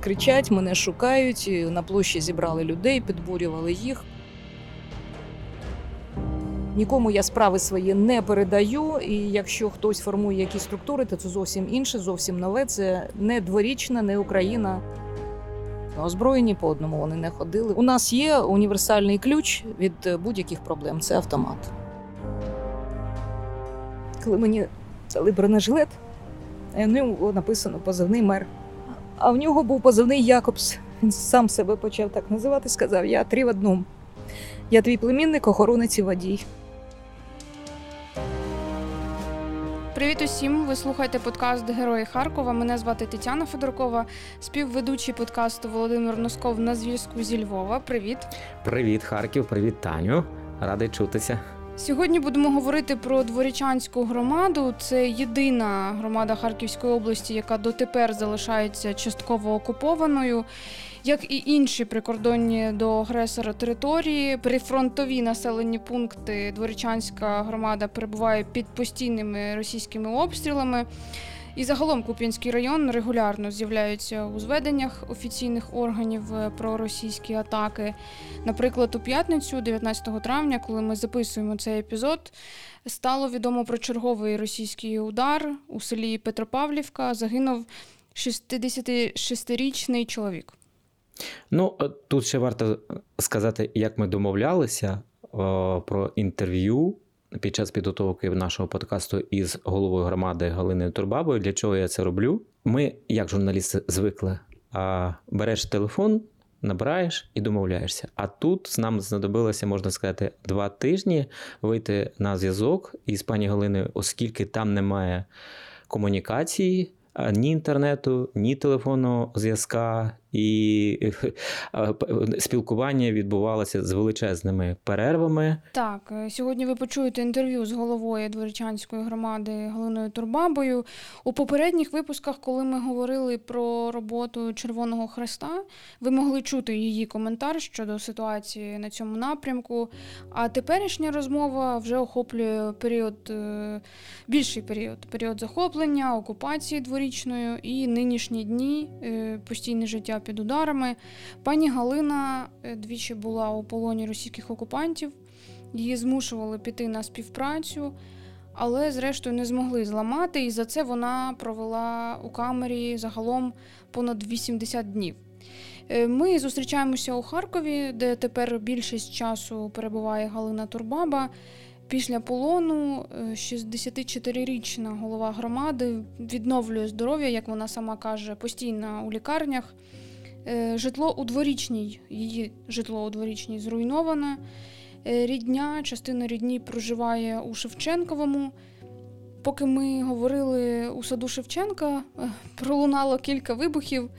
кричать, мене шукають. На площі зібрали людей, підбурювали їх. Нікому я справи свої не передаю. І якщо хтось формує якісь структури, то це зовсім інше, зовсім нове. Це не дворічна, не Україна. Озброєні по одному вони не ходили. У нас є універсальний ключ від будь-яких проблем це автомат. Коли мені дали бронежилет, на ньому написано позивний мер. А в нього був позивний Якобс. Він сам себе почав так називати, сказав: Я три в одному. Я твій племінник, охоронець і водій. Привіт усім! Ви слухаєте подкаст Герої Харкова. Мене звати Тетяна Федоркова, співведучий подкасту Володимир Носков на зв'язку зі Львова. Привіт! Привіт, Харків, привіт, Таню. Радий чутися. Сьогодні будемо говорити про дворічанську громаду. Це єдина громада Харківської області, яка дотепер залишається частково окупованою. Як і інші прикордонні до агресора території, прифронтові населені пункти Дворічанська громада перебуває під постійними російськими обстрілами. І загалом Куп'янський район регулярно з'являються у зведеннях офіційних органів про російські атаки. Наприклад, у п'ятницю, 19 травня, коли ми записуємо цей епізод, стало відомо про черговий російський удар у селі Петропавлівка. Загинув 66-річний чоловік. Ну тут ще варто сказати, як ми домовлялися о, про інтерв'ю під час підготовки нашого подкасту із головою громади Галиною Турбабою. Для чого я це роблю? Ми, як журналісти, звикли, береш телефон, набираєш і домовляєшся. А тут нам знадобилося, можна сказати, два тижні вийти на зв'язок із пані Галиною, оскільки там немає комунікації. Ні інтернету, ні телефонного зв'язка, і спілкування відбувалося з величезними перервами. Так, е, сьогодні ви почуєте інтерв'ю з головою Дворічанської громади Галиною Турбабою. У попередніх випусках, коли ми говорили про роботу Червоного Хреста, ви могли чути її коментар щодо ситуації на цьому напрямку. А теперішня розмова вже охоплює період, е, більший період період захоплення, окупації дворічною і нинішні дні е, постійне життя під ударами. Пані Галина е, двічі була у полоні російських окупантів, її змушували піти на співпрацю, але, зрештою, не змогли зламати, і за це вона провела у камері загалом понад 80 днів. Е, ми зустрічаємося у Харкові, де тепер більшість часу перебуває Галина Турбаба. Після полону 64-річна е, голова громади відновлює здоров'я, як вона сама каже, постійно у лікарнях. Е, житло у дворічній, її житло у дворічній зруйноване. Е, рідня, частина рідні проживає у Шевченковому. Поки ми говорили у саду Шевченка, е, пролунало кілька вибухів.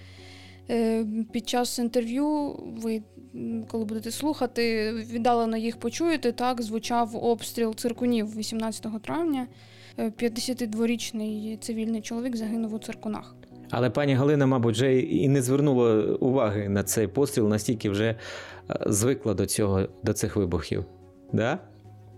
Під час інтерв'ю, ви, коли будете слухати, віддалено їх почуєте, так звучав обстріл циркунів 18 травня. 52-річний цивільний чоловік загинув у циркунах. Але пані Галина, мабуть, вже і не звернула уваги на цей постріл, настільки вже е, звикла до цього, до цих вибухів. Да?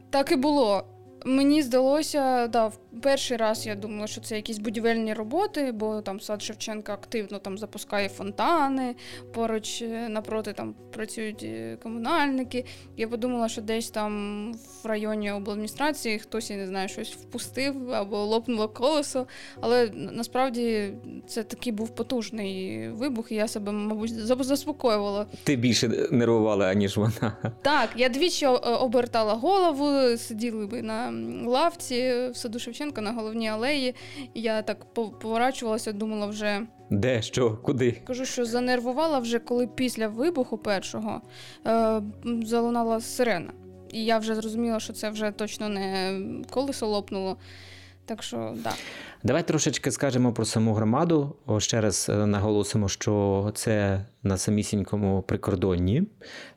Так і було. Мені здалося, да, перший раз я думала, що це якісь будівельні роботи, бо там сад Шевченка активно там запускає фонтани, поруч е, напроти там працюють е, комунальники. Я подумала, що десь там в районі обладміністрації хтось я не знаю, щось впустив або лопнуло колесо. Але насправді це такий був потужний вибух, і я себе, мабуть, заспокоювала. Ти більше нервувала, аніж вона. Так, я двічі обертала голову, сиділи би на лавці в саду Шевченка. На головній алеї. Я так поворачувалася, думала вже. Де, що, куди? Кажу, що занервувала вже, коли після вибуху першого е, залунала сирена. І я вже зрозуміла, що це вже точно не колесо лопнуло. Так що, да. Давай трошечки скажемо про саму громаду. О, ще раз е, наголосимо, що це на самісінькому прикордонні.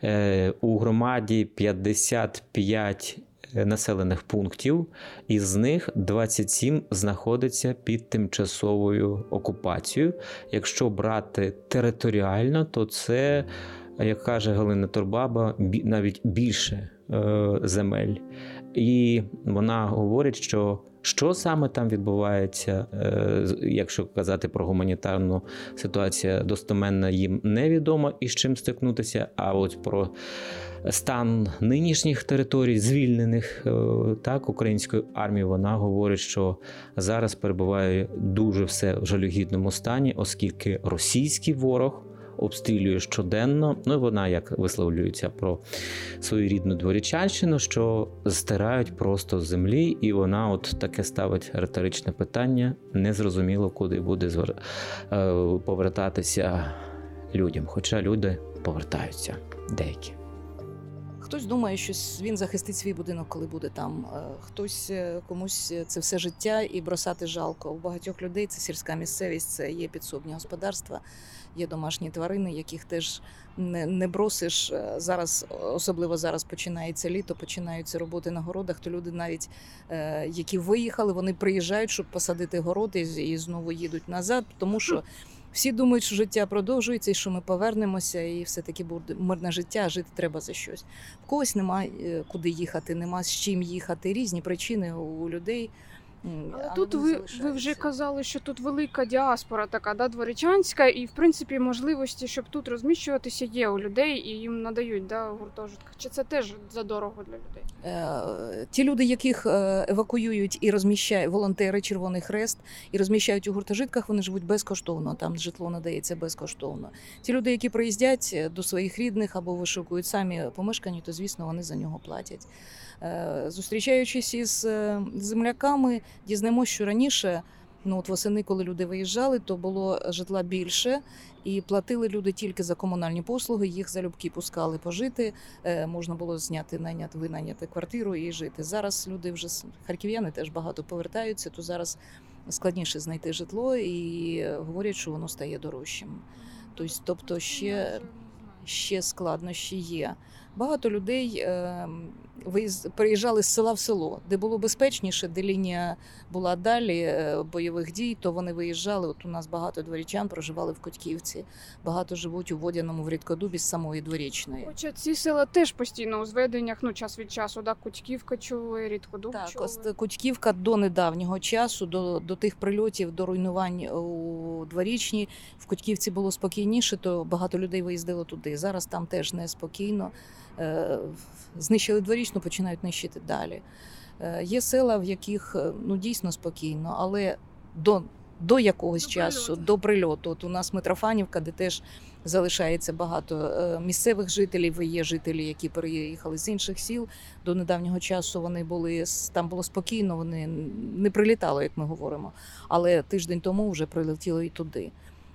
Е, У громаді 55 населених пунктів, із них 27 знаходиться під тимчасовою окупацією. Якщо брати територіально, то це, як каже Галина Турбаба, навіть більше е, земель. І вона говорить, що Що саме там відбувається, е, якщо казати про гуманітарну ситуацію, достоменно їм невідомо і з чим стикнутися. А от про стан нинішніх територій, звільнених е, так українською армією, вона говорить, що зараз перебуває дуже все в жалюгідному стані, оскільки російський ворог обстрілює щоденно. Ну вона як висловлюється про свою рідну дворічанщину, що стирають просто з землі, і вона от таке ставить риторичне питання. Незрозуміло, куди буде. Е, повертатися людям. Хоча люди повертаються деякі. Хтось думає, що він захистить свій будинок, коли буде там. Е, хтось е, комусь це все життя і бросати жалко. У багатьох людей це сільська місцевість, це є підсобні господарства, є домашні тварини, яких теж не не бросиш е, зараз. Особливо зараз починається літо, починаються роботи на городах. То люди, навіть які виїхали, вони приїжджають, щоб посадити городи і знову їдуть назад, тому що. Всі думають, що життя продовжується і що ми повернемося, і все таки буде мирне життя, жити треба за щось. В когось немає е, куди їхати, нема з чим їхати. Різні причини у людей. Але а тут ви ви вже казали, що тут велика діаспора, така да, дворічанська, і в принципі можливості, щоб тут розміщуватися, є у людей і їм надають да, гуртожитка. Чи це теж задорого для людей? Е, Ті люди, яких е, евакуюють і розміщають волонтери Червоний Хрест і розміщають у гуртожитках, вони живуть безкоштовно. Там житло надається безкоштовно. Ті люди, які приїздять е, до своїх рідних або вишукують самі помешкання, то звісно вони за нього платять. Е, зустрічаючись із е, земляками, дізнаємося, що раніше, ну от восени, коли люди виїжджали, то було житла більше, і платили люди тільки за комунальні послуги. Їх залюбки пускали пожити. Е, можна було зняти, найняти, винайняти квартиру і жити. Зараз люди вже харків'яни теж багато повертаються, то зараз складніше знайти житло і говорять, що воно стає дорожчим. Тобто, ще, ще складнощі є. Багато людей ем, приїжджали з села в село, де було безпечніше, де лінія була далі е, бойових дій, то вони виїжджали. От у нас багато дворічан проживали в Котьківці, багато живуть у Водяному в Рідкодубі з самої дворічної. Хоча ці села теж постійно у зведеннях, ну час від часу, да, Котьківка чули, Рідкодуб Так, чули. Котьківка до недавнього часу, до до тих прильотів, до руйнувань у дворічній. В Котьківці було спокійніше, то багато людей виїздило туди. Зараз там теж неспокійно. Е, знищили дворічну, починають нищити далі. Е, є села, в яких е, ну дійсно спокійно, але до до якогось до часу, прильоту. до прильоту. От у нас Митрофанівка, де теж залишається багато місцевих жителів. Є жителі, які переїхали з інших сіл. До недавнього часу вони були там було спокійно, вони не прилітали, як ми говоримо. Але тиждень тому вже прилетіло і туди.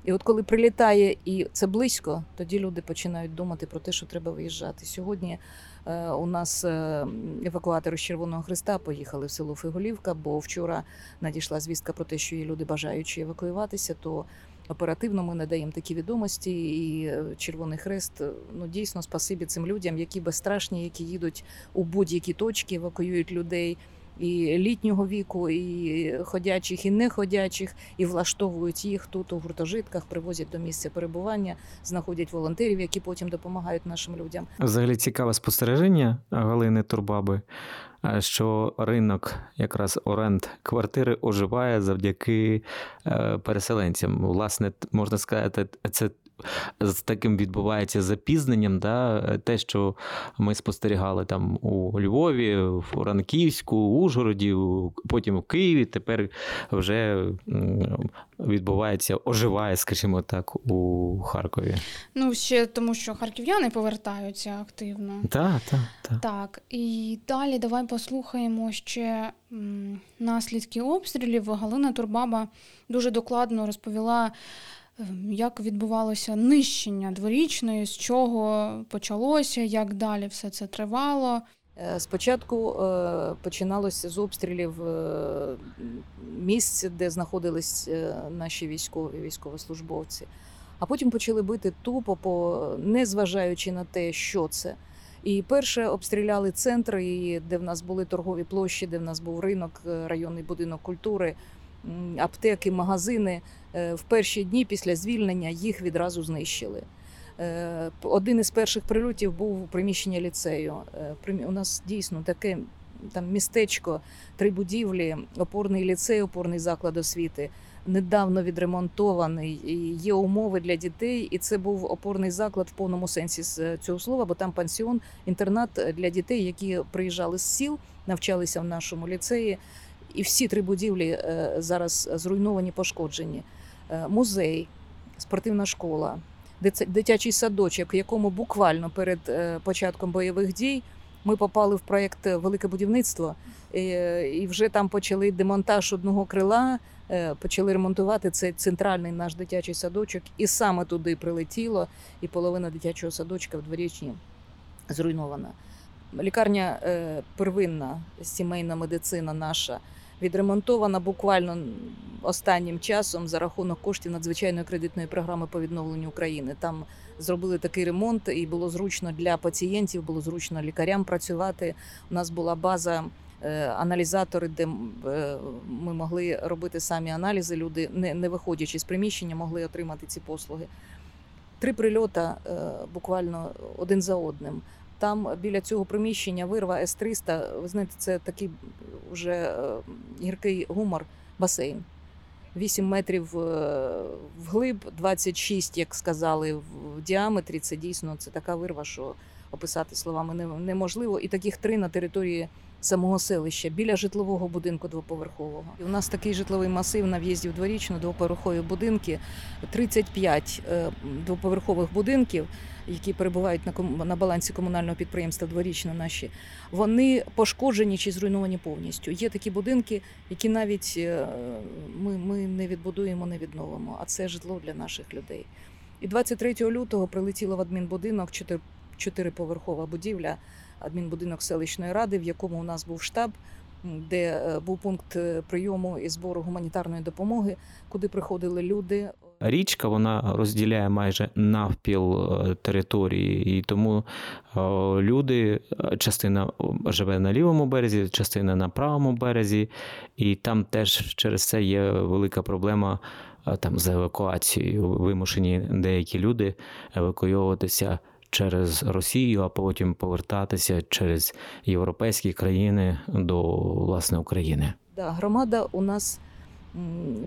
І от коли прилітає і це близько, тоді люди починають думати про те, що треба виїжджати. Сьогодні е, у нас е, евакуатори з Червоного Христа поїхали в село Фиголівка, бо вчора надійшла звістка про те, що є люди бажаючі евакуюватися, то оперативно ми надаємо такі відомості. І е, Червоний Хрест ну дійсно спасибі цим людям, які безстрашні, які їдуть у будь-які точки, евакуюють людей і літнього віку, і ходячих, і неходячих, і влаштовують їх тут у гуртожитках, привозять до місця перебування, знаходять волонтерів, які потім допомагають нашим людям. Взагалі цікаве спостереження Галини Турбаби. Що ринок якраз оренд квартири оживає завдяки е, переселенцям. Власне, можна сказати, це з таким відбувається запізненням, да, те, що ми спостерігали там у Львові, в Франківську, Ужгороді, потім в Києві. Тепер вже відбувається, оживає, скажімо так, у Харкові. Ну, ще тому, що харків'яни повертаються активно. Так, так, так. Так. І далі давай послухаємо ще наслідки обстрілів. Галина Турбаба дуже докладно розповіла. Ем, як відбувалося нищення дворічної, з чого почалося, як далі все це тривало? Е, спочатку е, починалося з обстрілів е, місць, де знаходились наші військові, військовослужбовці, а потім почали бити тупо, по незважаючи на те, що це. І перше обстріляли центри, де в нас були торгові площі, де в нас був ринок, районний будинок культури аптеки, магазини е, в перші дні після звільнення їх відразу знищили. Е, один із перших прильотів був у приміщення ліцею. Е, у нас дійсно таке там містечко, три будівлі, опорний ліцей, опорний заклад освіти. Недавно відремонтований, і є умови для дітей, і це був опорний заклад в повному сенсі цього слова, бо там пансіон, інтернат для дітей, які приїжджали з сіл, навчалися в нашому ліцеї. І всі три будівлі е, зараз зруйновані, пошкоджені. Е, музей, спортивна школа, дитячий садочок, в якому буквально перед е, початком бойових дій ми попали в проєкт Велике будівництво, і вже там почали демонтаж одного крила, почали ремонтувати цей центральний наш дитячий садочок, і саме туди прилетіло, і половина дитячого садочка в дворічні зруйнована. Лікарня первинна, сімейна медицина наша відремонтована буквально останнім часом за рахунок коштів надзвичайної кредитної програми по відновленню України. Там зробили такий ремонт, і було зручно для пацієнтів, було зручно лікарям працювати. У нас була база. Е, аналізатори, де е, ми могли робити самі аналізи, люди, не не виходячи з приміщення, могли отримати ці послуги. Три прильота е, буквально один за одним. Там біля цього приміщення вирва С-300, ви знаєте, це такий вже е, гіркий гумор, басейн. 8 метрів е, вглиб, 26, як сказали, в діаметрі. Це дійсно це така вирва, що описати словами неможливо. І таких три на території самого селища біля житлового будинку двоповерхового. І У нас такий житловий масив на в'їзді в дворічну двоповерхові будинки, 35 е, двоповерхових будинків які перебувають на на балансі комунального підприємства дворічно наші, вони пошкоджені чи зруйновані повністю. Є такі будинки, які навіть е, ми, ми не відбудуємо, не відновимо. А це житло для наших людей. І 23 лютого прилетіло в адмінбудинок чотириповерхова будівля, адмінбудинок селищної ради, в якому у нас був штаб. Де е, був пункт е, прийому і збору гуманітарної допомоги, куди приходили люди. Річка вона розділяє майже навпіл е, території, і тому е, люди, е, частина живе на лівому березі, частина на правому березі, і там теж через це є велика проблема там з евакуацією. Вимушені деякі люди евакуйовуватися. Через Росію, а потім повертатися через європейські країни до власне України. Да, громада у нас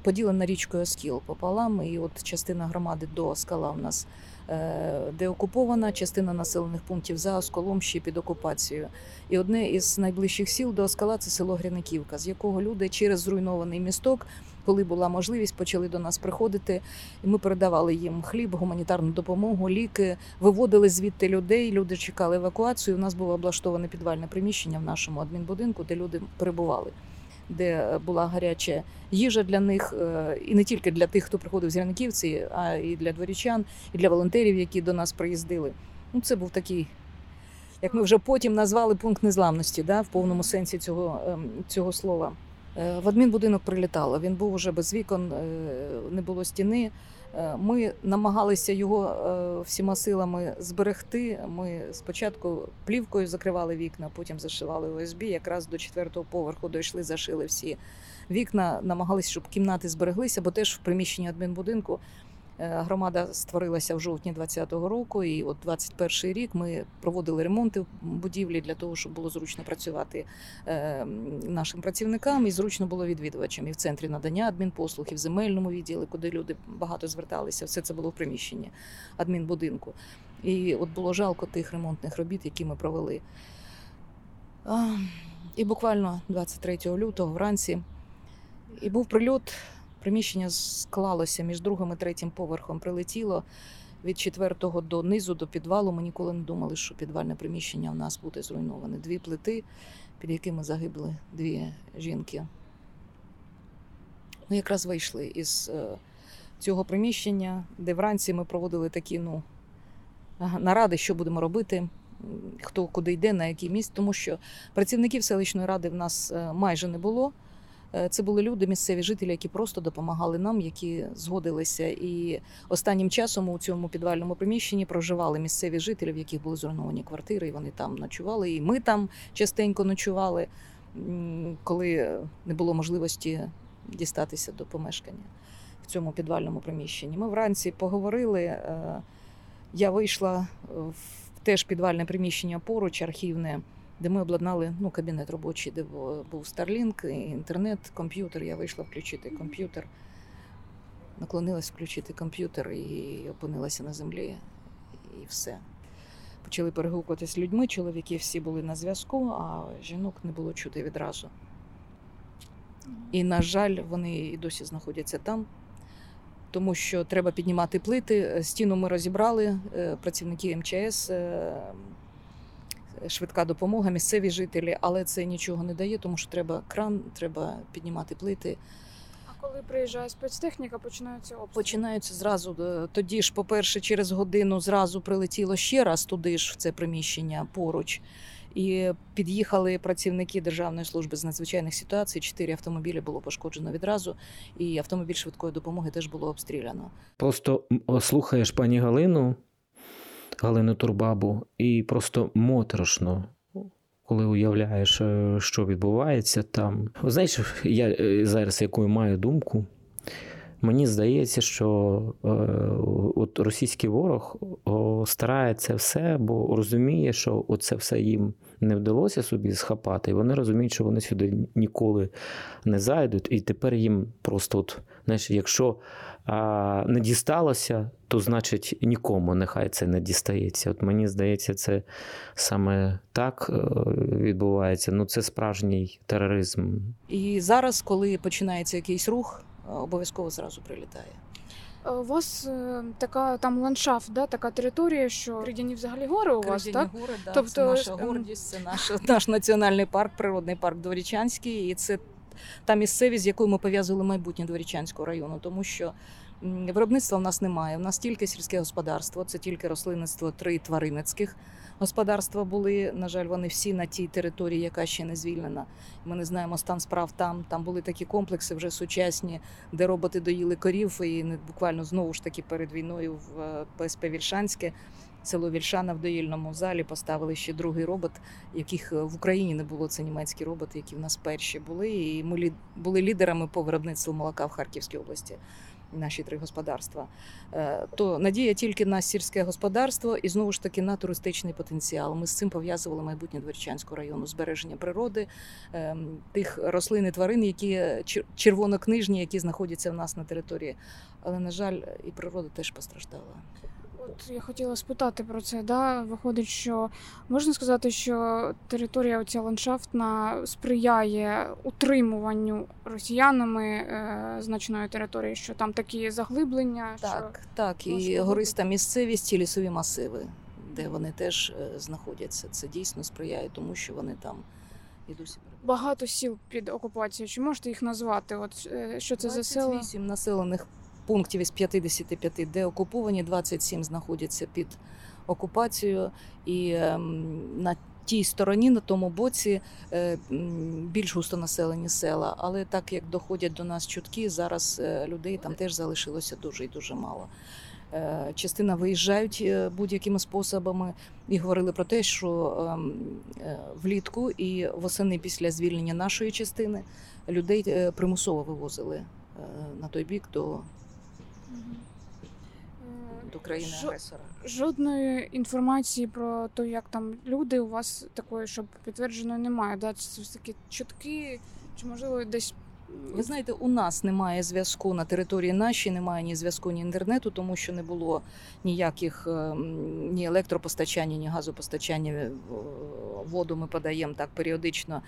поділена річкою Оскіл пополам. І от частина громади до Оскала у нас е, деокупована, частина населених пунктів за Осколом ще під окупацією. І одне із найближчих сіл до Оскала це село Гряниківка, з якого люди через зруйнований місток. Коли була можливість, почали до нас приходити, і ми передавали їм хліб, гуманітарну допомогу, ліки, виводили звідти людей. Люди чекали евакуацію. У нас було облаштоване підвальне приміщення в нашому адмінбудинку, де люди перебували де була гаряча їжа для них, е, і не тільки для тих, хто приходив з Янківці, а і для дворічан, і для волонтерів, які до нас приїздили. Ну, Це був такий, як ми вже потім назвали пункт незламності, да, в повному сенсі цього, ем, цього слова. Е, в адмінбудинок прилітало. Він був уже без вікон, е, не було стіни. Е, ми намагалися його е, всіма силами зберегти. Ми спочатку плівкою закривали вікна, потім зашивали ОСБ. Якраз до четвертого поверху дійшли, зашили всі вікна, намагалися, щоб кімнати збереглися, бо теж в приміщенні адмінбудинку громада створилася в жовтні 2020 року, і от 21 рік ми проводили ремонти в будівлі для того, щоб було зручно працювати е, нашим працівникам і зручно було відвідувачам і в центрі надання адмінпослуг, і в земельному відділі, куди люди багато зверталися. Все це було в приміщенні адмінбудинку. І от було жалко тих ремонтних робіт, які ми провели. І буквально 23 лютого вранці і був прильот. Приміщення склалося між другим і третім поверхом. Прилетіло від четвертого до низу, до підвалу. Ми ніколи не думали, що підвальне приміщення в нас буде зруйноване. Дві плити, під якими загибли дві жінки. Ми якраз вийшли із е, цього приміщення, де вранці ми проводили такі ну, наради, що будемо робити. Хто куди йде, на який місць, тому що працівників селищної ради в нас е, майже не було. Е, це були люди, місцеві жителі, які просто допомагали нам, які згодилися. І останнім часом у цьому підвальному приміщенні проживали місцеві жителі, в яких були зруйновані квартири. і Вони там ночували. І ми там частенько ночували, коли не було можливості дістатися до помешкання в цьому підвальному приміщенні. Ми вранці поговорили. Е, я вийшла в теж підвальне приміщення поруч, архівне. Де ми обладнали ну, кабінет робочий, де був Starlink, інтернет, комп'ютер. Я вийшла включити комп'ютер, наклонилась включити комп'ютер і опинилася на землі, і все. Почали перегукуватися з людьми, чоловіки всі були на зв'язку, а жінок не було чути відразу. І, на жаль, вони і досі знаходяться там, тому що треба піднімати плити. Стіну ми розібрали, е, працівники МЧС, е, швидка допомога, місцеві жителі, але це нічого не дає, тому що треба кран, треба піднімати плити. А коли приїжджає спецтехніка, починаються обстріли. Починаються зразу. е, Тоді ж, по-перше, через годину зразу прилетіло ще раз туди ж в це приміщення поруч. І під'їхали працівники Державної служби з надзвичайних ситуацій. Чотири автомобілі було пошкоджено відразу, і автомобіль швидкої допомоги теж було обстріляно. Просто слухаєш пані Галину, Галину Турбабу, і просто моторошно, коли уявляєш, е, що відбувається там. Знаєш, я е, зараз яку маю думку. Мені здається, що е, от російський ворог о, старається все, бо розуміє, що це все їм не вдалося собі схапати, і вони розуміють, що вони сюди ніколи не зайдуть. І тепер їм просто, от, знаєш, якщо а, не дісталося, то значить нікому нехай це не дістається. От мені здається, це саме так е, відбувається. Ну, це справжній тероризм. І зараз, коли починається якийсь рух, е, обов'язково зразу прилітає. Е, У вас така там ландшафт, да, така територія, що Кридяні взагалі гори у вас, Кридяні так? гори, да, Тобто, це наша ем, гордість, це наш, наш національний парк, природний парк Дворічанський, і це та місцевість, з якою ми пов'язували майбутнє Дворічанського району, тому що виробництва в нас немає. У нас тільки сільське господарство, це тільки рослинництво, три тваринницьких господарства були. На жаль, вони всі на тій території, яка ще не звільнена. Ми не знаємо стан справ там. Там були такі комплекси вже сучасні, де роботи доїли корів, і буквально знову ж таки перед війною в е, ПСП Вільшанське. Село Вільшана в доїльному залі поставили ще другий робот, яких е, в Україні не було. Це німецькі роботи, які в нас перші були. І ми були лідерами по виробництву молока в Харківській області. Наші три господарства. Е, То надія тільки на сільське господарство і знову ж таки на туристичний потенціал. Ми з цим пов'язували майбутнє Дворічанського району, збереження природи, ем, тих рослин і тварин, які е, червонокнижні, які знаходяться в нас на території. Але на жаль, і природа теж постраждала. От я хотіла спитати про це. Да? Виходить, що можна сказати, що територія оця ландшафтна сприяє утримуванню росіянами е, значної території, що там такі заглиблення, Так, так, і можливо, гориста місцевість, і лісові масиви, де вони теж е, знаходяться. Це дійсно сприяє тому, що вони там і досі багато сіл під окупацією. Чи можете їх назвати? От е, що це за села? 28 населених пунктів із 55, де окуповані, 27 знаходяться під окупацією. І ем, на тій стороні, на тому боці, е, більш густонаселені села. Але так як доходять до нас чутки, зараз е, людей там теж залишилося дуже і дуже мало. Е, Частина виїжджають будь-якими способами і говорили про те, що ем, влітку і восени після звільнення нашої частини людей примусово вивозили на той бік до, до країни агресора. Жодної інформації про те, як там люди у вас такої, щоб підтвердженої немає. Да? Це все таки чутки, чи можливо десь Ви знаєте, у нас немає зв'язку на території нашій, немає ні зв'язку, ні інтернету, тому що не було ніяких е, ні електропостачання, ні газопостачання. Е, Воду ми подаємо так періодично.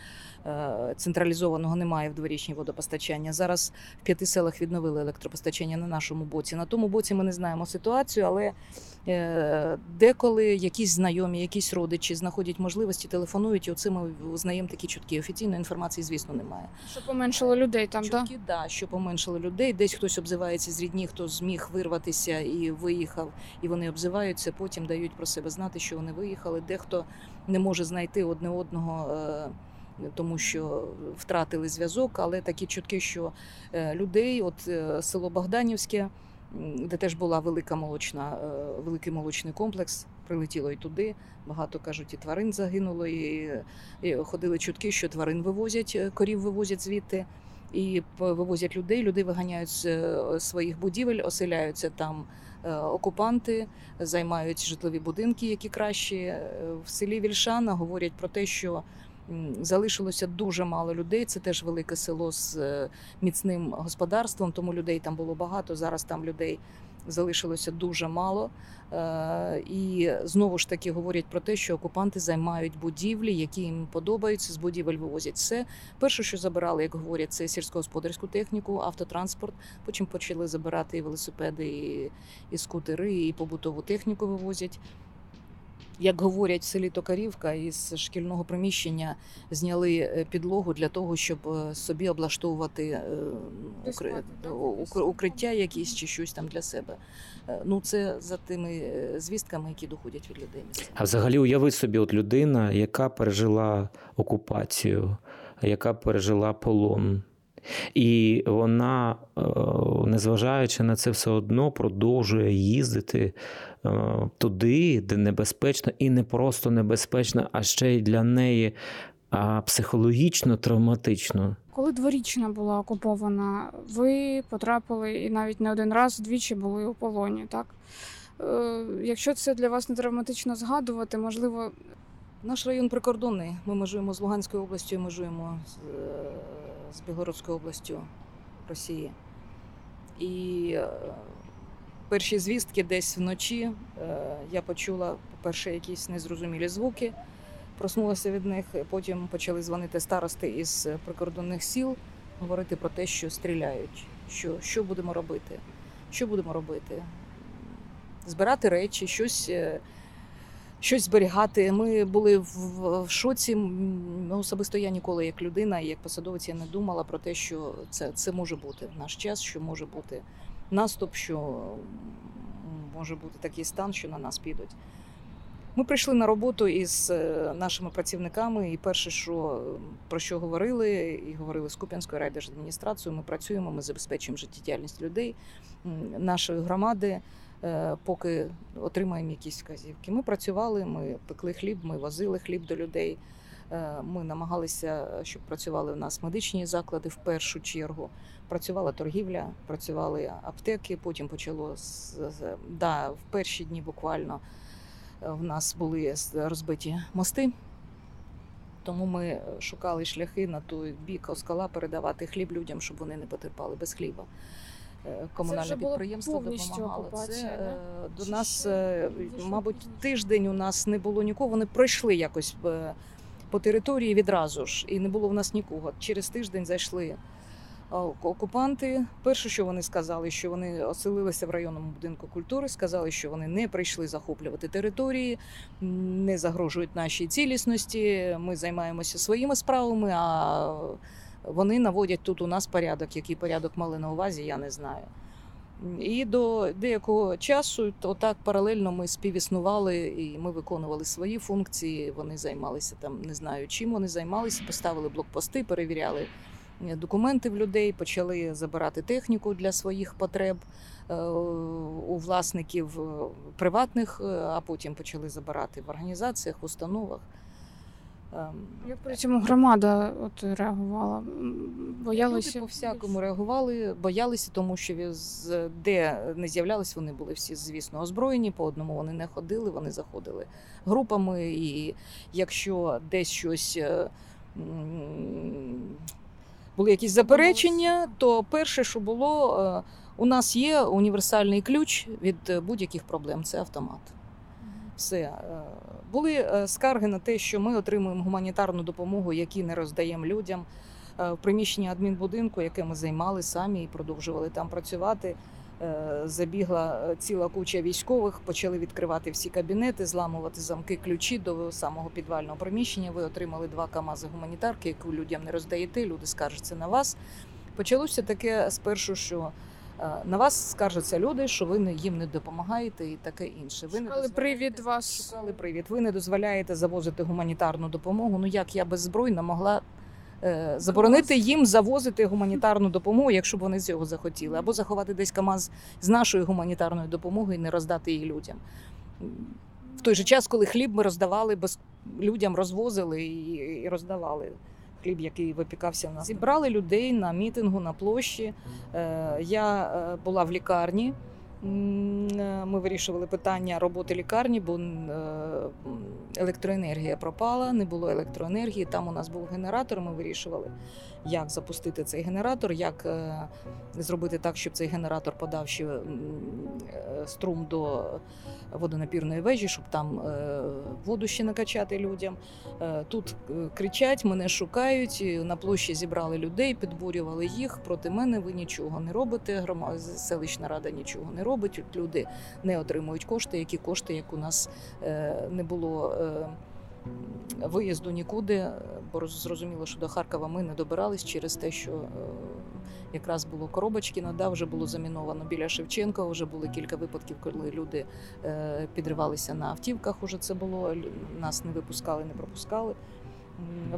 Е, Централізованого немає в дворічній водопостачання. Зараз в п'яти селах відновили електропостачання на нашому боці. На тому боці ми не знаємо ситуацію, але деколи якісь знайомі, якісь родичі знаходять можливості, телефонують, і оце ми узнаємо такі чутки. Офіційної інформації, звісно, немає. що поменшало людей там, да? Чутки, да, що поменшили людей. Десь хтось обзивається з рідні, хто зміг вирватися і виїхав, і вони обзиваються. Потім дають про себе знати, що вони виїхали. Дехто не може знайти одне одного. е, Тому що втратили зв'язок, але такі чутки, що е, людей, от е, село Богданівське, де теж була велика молочна, великий молочний комплекс, прилетіло і туди. Багато кажуть, і тварин загинуло, і, і ходили чутки, що тварин вивозять, корів вивозять звідти. І вивозять людей. Люди виганяють з е, своїх будівель, оселяються там е, окупанти, займають житлові будинки, які кращі. Е, В селі Вільшана говорять про те, що залишилося дуже мало людей. Це теж велике село з міцним господарством, тому людей там було багато. Зараз там людей залишилося дуже мало. Е, І знову ж таки говорять про те, що окупанти займають будівлі, які їм подобаються. З будівель вивозять все. Перше, що забирали, як говорять, це сільськогосподарську техніку, автотранспорт. Потім почали забирати і велосипеди, і, і скутери, і побутову техніку вивозять. Як говорять в селі Токарівка, із шкільного приміщення зняли е, підлогу для того, щоб е, собі облаштовувати е, укриття якісь чи щось там для себе. Ну це за тими звістками, які доходять від людей. А взагалі уяви собі, от людина, яка пережила окупацію, яка пережила полон. І вона, е, незважаючи на це, все одно продовжує їздити е, туди, де небезпечно, і не просто небезпечно, а ще й для неї психологічно травматично. Коли дворічна була окупована, ви потрапили і навіть не один раз двічі були у полоні, так? Е, якщо це для вас не травматично згадувати, можливо, Наш район прикордонний. Ми межуємо з Луганською областю, межуємо з, з Білгородською областю Росії. І е, перші звістки десь вночі е, я почула, по-перше, якісь незрозумілі звуки, проснулася від них. Потім почали дзвонити старости із прикордонних сіл, говорити про те, що стріляють. Що, що будемо робити? Що будемо робити? Збирати речі, щось. Щось зберігати. Ми були в, шоці. Ну, особисто я ніколи, як людина, як посадовець, я не думала про те, що це, це може бути в наш час, що може бути наступ, що може бути такий стан, що на нас підуть. Ми прийшли на роботу із е, нашими працівниками, і перше, що про що говорили, і говорили з Куп'янською райдержадміністрацією, ми працюємо, ми забезпечуємо життєдіяльність людей, нашої громади поки отримаємо якісь вказівки. Ми працювали, ми пекли хліб, ми возили хліб до людей. Е, Ми намагалися, щоб працювали в нас медичні заклади в першу чергу. Працювала торгівля, працювали аптеки. Потім почало да, в перші дні буквально е, в нас були розбиті мости. Тому ми шукали шляхи на той бік Оскала передавати хліб людям, щоб вони не потерпали без хліба. Е, Комунальне вже підприємство допомагало. Це е, до нас, е, мабуть, тиждень у нас не було нікого. Вони пройшли якось по території відразу ж, і не було в нас нікого. Через тиждень зайшли окупанти. Перше, що вони сказали, що вони оселилися в районному будинку культури, сказали, що вони не прийшли захоплювати території, не загрожують нашій цілісності. Ми займаємося своїми справами. А вони наводять тут у нас порядок. Який порядок мали на увазі, я не знаю. І до деякого часу, то так паралельно ми співіснували і ми виконували свої функції. Вони займалися там, не знаю чим вони займалися, поставили блокпости, перевіряли е, документи в людей, почали забирати техніку для своїх потреб е, у власників е, приватних, а потім почали забирати в організаціях, в установах. Ем, як при цьому громада от реагувала? Боялися Люди по всякому реагували, боялися, тому що де не з'являлись, вони були всі, звісно, озброєні. По одному вони не ходили, вони заходили групами. І якщо десь щось е, були якісь заперечення, то перше, що було, е, у нас є універсальний ключ від е, будь-яких проблем це автомат. Все були е, скарги на те, що ми отримуємо гуманітарну допомогу, які не роздаємо людям. Е, В приміщенні адмінбудинку, яке ми займали самі і продовжували там працювати. е, Забігла ціла куча військових, почали відкривати всі кабінети, зламувати замки, ключі до самого підвального приміщення. Ви отримали два камази гуманітарки, яку людям не роздаєте. Люди скаржаться на вас. Почалося таке спершу, що на вас скаржаться люди, що ви їм не допомагаєте, і таке інше. Ви не Шукали дозволяєте- привід вас. Шукали привід. Ви не дозволяєте завозити гуманітарну допомогу. Ну як я беззбройна могла е, заборонити їм завозити гуманітарну допомогу, якщо б вони цього захотіли, або заховати десь КАМАЗ з нашою гуманітарною допомогою і не роздати її людям. В той же час, коли хліб ми роздавали без людям, розвозили і, і роздавали хліб, який випікався в нас. Зібрали людей на мітингу на площі. Е, Я е, була в лікарні. Е, Ми вирішували питання роботи лікарні, бо електроенергія пропала, не було електроенергії. Там у нас був генератор. Ми вирішували, як запустити цей генератор, як е, зробити так, щоб цей генератор подав ще е, струм до водонапірної вежі, щоб там е, воду ще накачати людям. Тут кричать, мене шукають. На площі зібрали людей, підбурювали їх. Проти мене ви нічого не робите. Селищна рада нічого не робить. Люди не отримують кошти, які кошти, як у нас не було. Е, Виїзду нікуди, бо зрозуміло, що до Харкова ми не добирались через те, що е, якраз було Коробочкіно, да, вже було заміновано біля Шевченка. Вже були кілька випадків, коли люди е, підривалися на автівках. Уже це було нас не випускали, не пропускали.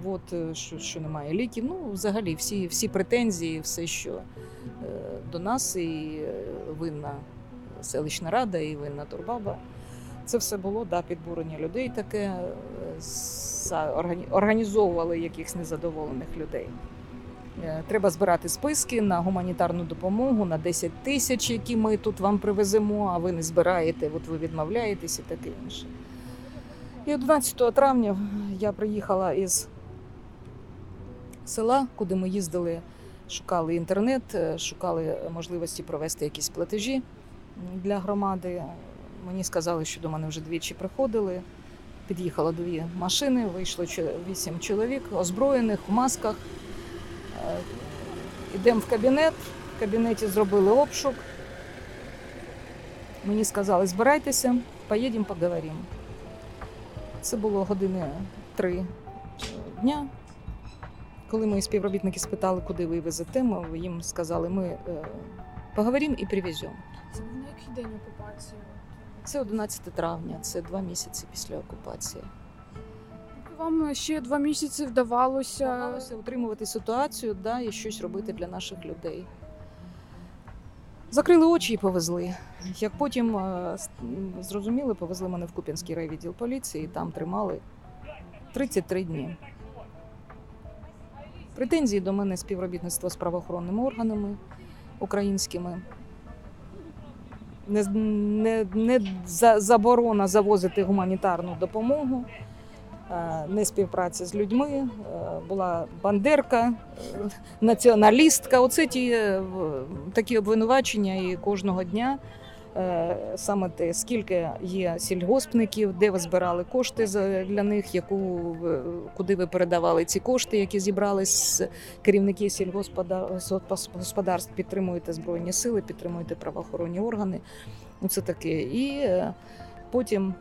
От е, що, що немає ліків. Ну, взагалі, всі, всі претензії, все, що е, до нас, і е, винна селищна рада, і винна Турбаба. Це все було да, підбурення людей таке. е, Організовували якихось незадоволених людей. Е, Треба збирати списки на гуманітарну допомогу на 10 тисяч, які ми тут вам привеземо, а ви не збираєте, от ви відмовляєтесь і таке інше. І 11 травня я приїхала із села, куди ми їздили, шукали інтернет, е, шукали можливості провести якісь платежі для громади. Мені сказали, що до мене вже двічі приходили. Під'їхало дві машини, вийшло вісім чоловік, озброєних в масках. Е, Йдемо в кабінет. В кабінеті зробили обшук. Мені сказали, збирайтеся, поїдемо, поговоримо. Це було години три дня. Коли мої співробітники спитали, куди ви везете, ми їм сказали, ми е, поговоримо і привеземо. Це був на який день окупації? Це 11 травня, це два місяці після окупації. Вам ще два місяці вдавалося. Намагалися утримувати ситуацію да, і щось робити для наших людей. Закрили очі і повезли. Як потім е, с- м, зрозуміли, повезли мене в Куп'янський райвідділ поліції, там тримали 33 дні. Претензії до мене співробітництво з правоохоронними органами українськими. Не, не, не за, заборона завозити гуманітарну допомогу е, не співпраця з людьми, е, була бандерка, е, націоналістка. Оце ті такі обвинувачення і кожного дня. е, Саме те, скільки є сільгоспників, де ви збирали кошти за- для них, яку ви- куди ви передавали ці кошти, які зібрали з керівники сільгосподарств, підтримуєте збройні сили, підтримуєте правоохоронні органи. Оце таке. І е, потім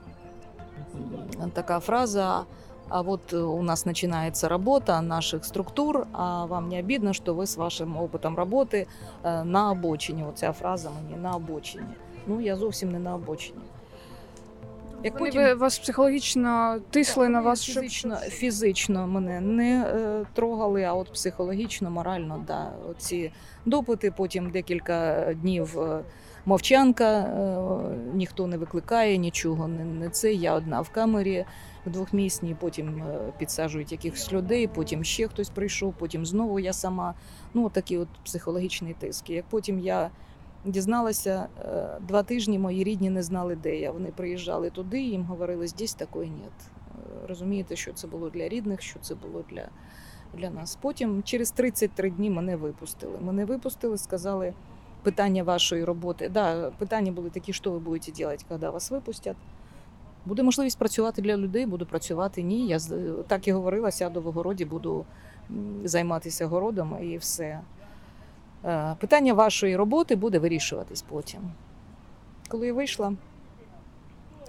м, така фраза. А вот э, у нас начинается работа наших структур, а вам не обидно, что вы с вашим опытом роботи э, на обочині. Оця фраза мені на обочині. Ну, я зовсім не на обочині. Як Вони потім- вас психологічно тисли на Вони вас, щоб фізично, фізично мене не е, трогали, а от психологічно, морально, да. Оці допити, потім декілька днів е, мовчанка, е, ніхто не викликає нічого, не, не це. Я одна в камері в двохмісній, потім е, підсаджують якихось людей, потім ще хтось прийшов, потім знову я сама. Ну, такий от психологічний тиск. Як потім я дізналася, е, два тижні мої рідні не знали, де я. Вони приїжджали туди, їм говорили, здесь такої нет. Е, Розумієте, що це було для рідних, що це було для, для нас. Потім через 33 дні мене випустили. Мене випустили, сказали питання вашої роботи. Да, питання були такі, що ви будете робити, коли вас випустять. Буде можливість працювати для людей, буду працювати. Ні, я так і говорила, сяду в огороді, буду займатися городом і все. Е, Питання вашої роботи буде вирішуватись потім. Коли я вийшла,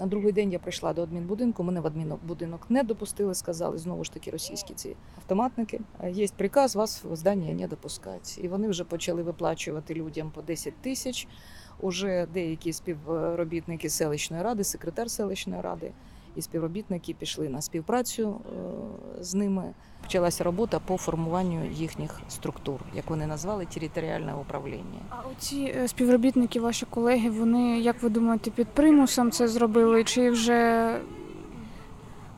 на другий день я прийшла до адмінбудинку, мене в адмінбудинок не допустили, сказали знову ж таки російські ці автоматники. Е, Є приказ вас в здання не допускати. І вони вже почали виплачувати людям по 10 тисяч. Уже деякі співробітники селищної ради, секретар селищної ради і співробітники пішли на співпрацю е, з ними. Почалася робота по формуванню їхніх структур, як вони назвали територіальне управління. А оці е, співробітники, ваші колеги, вони, як ви думаєте, під примусом це зробили, чи вже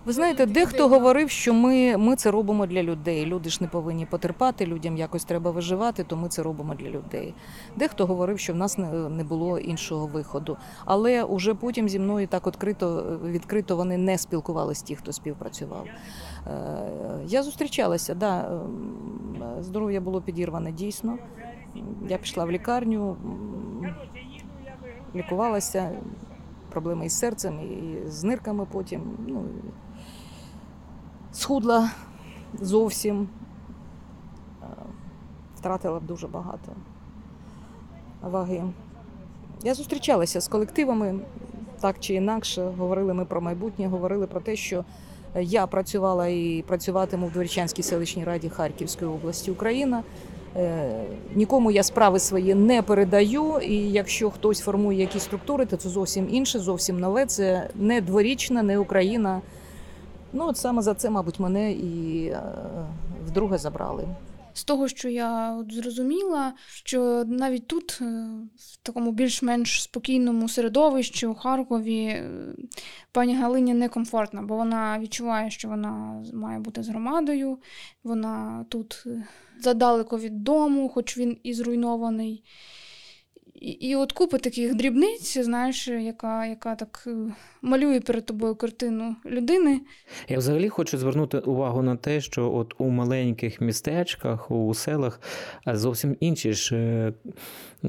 Ви знаєте, дехто говорив, що ми, ми це робимо для людей. Люди ж не повинні потерпати, людям якось треба виживати, то ми це робимо для людей. Дехто говорив, що в нас не, було іншого виходу. Але уже потім зі мною так відкрито, відкрито вони не спілкувалися ті, хто співпрацював. Е, Я зустрічалася, да, здоров'я було підірване дійсно. Я пішла в лікарню, лікувалася, проблеми із серцем і з нирками потім. Ну, схудла зовсім, Е, втратила дуже багато ваги. Я зустрічалася з колективами так чи інакше. Говорили ми про майбутнє, говорили про те, що я працювала і працюватиму в Дворічанській селищній раді Харківської області Україна. Е, Нікому я справи свої не передаю, і якщо хтось формує якісь структури, то це зовсім інше, зовсім нове. Це не дворічна, не Україна. Ну, от саме за це, мабуть, мене і е, вдруге забрали. З того, що я от зрозуміла, що навіть тут, е, в такому більш-менш спокійному середовищі у Харкові, е, пані Галині некомфортно, бо вона відчуває, що вона має бути з громадою, вона тут задалеко від дому, хоч він і зруйнований. І, от купа таких дрібниць, знаєш, яка, яка так е, малює перед тобою картину людини. Я взагалі хочу звернути увагу на те, що от у маленьких містечках, у селах зовсім інші ж е,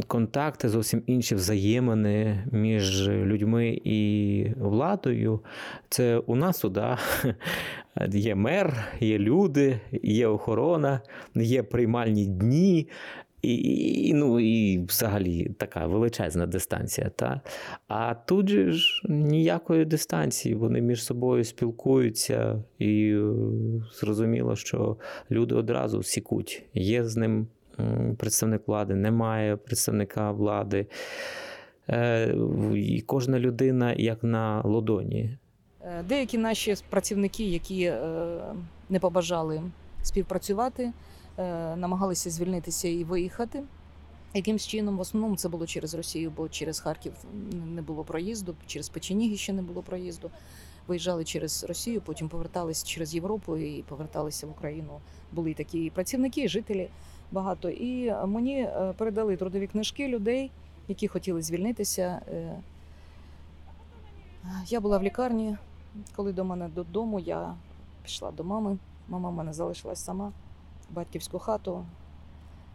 контакти, зовсім інші взаємини між людьми і владою. Це у нас тут є мер, є люди, є охорона, є приймальні дні. І, ну, і взагалі така величезна дистанція. Та? А тут же ж ніякої дистанції, вони між собою спілкуються, і е, зрозуміло, що люди одразу сікуть. Є з ним представник влади, немає представника влади. Е, І кожна людина як на ладоні. Е, Деякі наші працівники, які не побажали співпрацювати, намагалися звільнитися і виїхати. Якимсь чином, в основному це було через Росію, бо через Харків не було проїзду, через Печеніги ще не було проїзду. Виїжджали через Росію, потім поверталися через Європу і поверталися в Україну. Були такі працівники, жителі багато. І мені е, передали трудові книжки людей, які хотіли звільнитися. Е, Я була в лікарні, коли до мене додому, я пішла до мами. Мама в мене залишилась сама батьківську хату.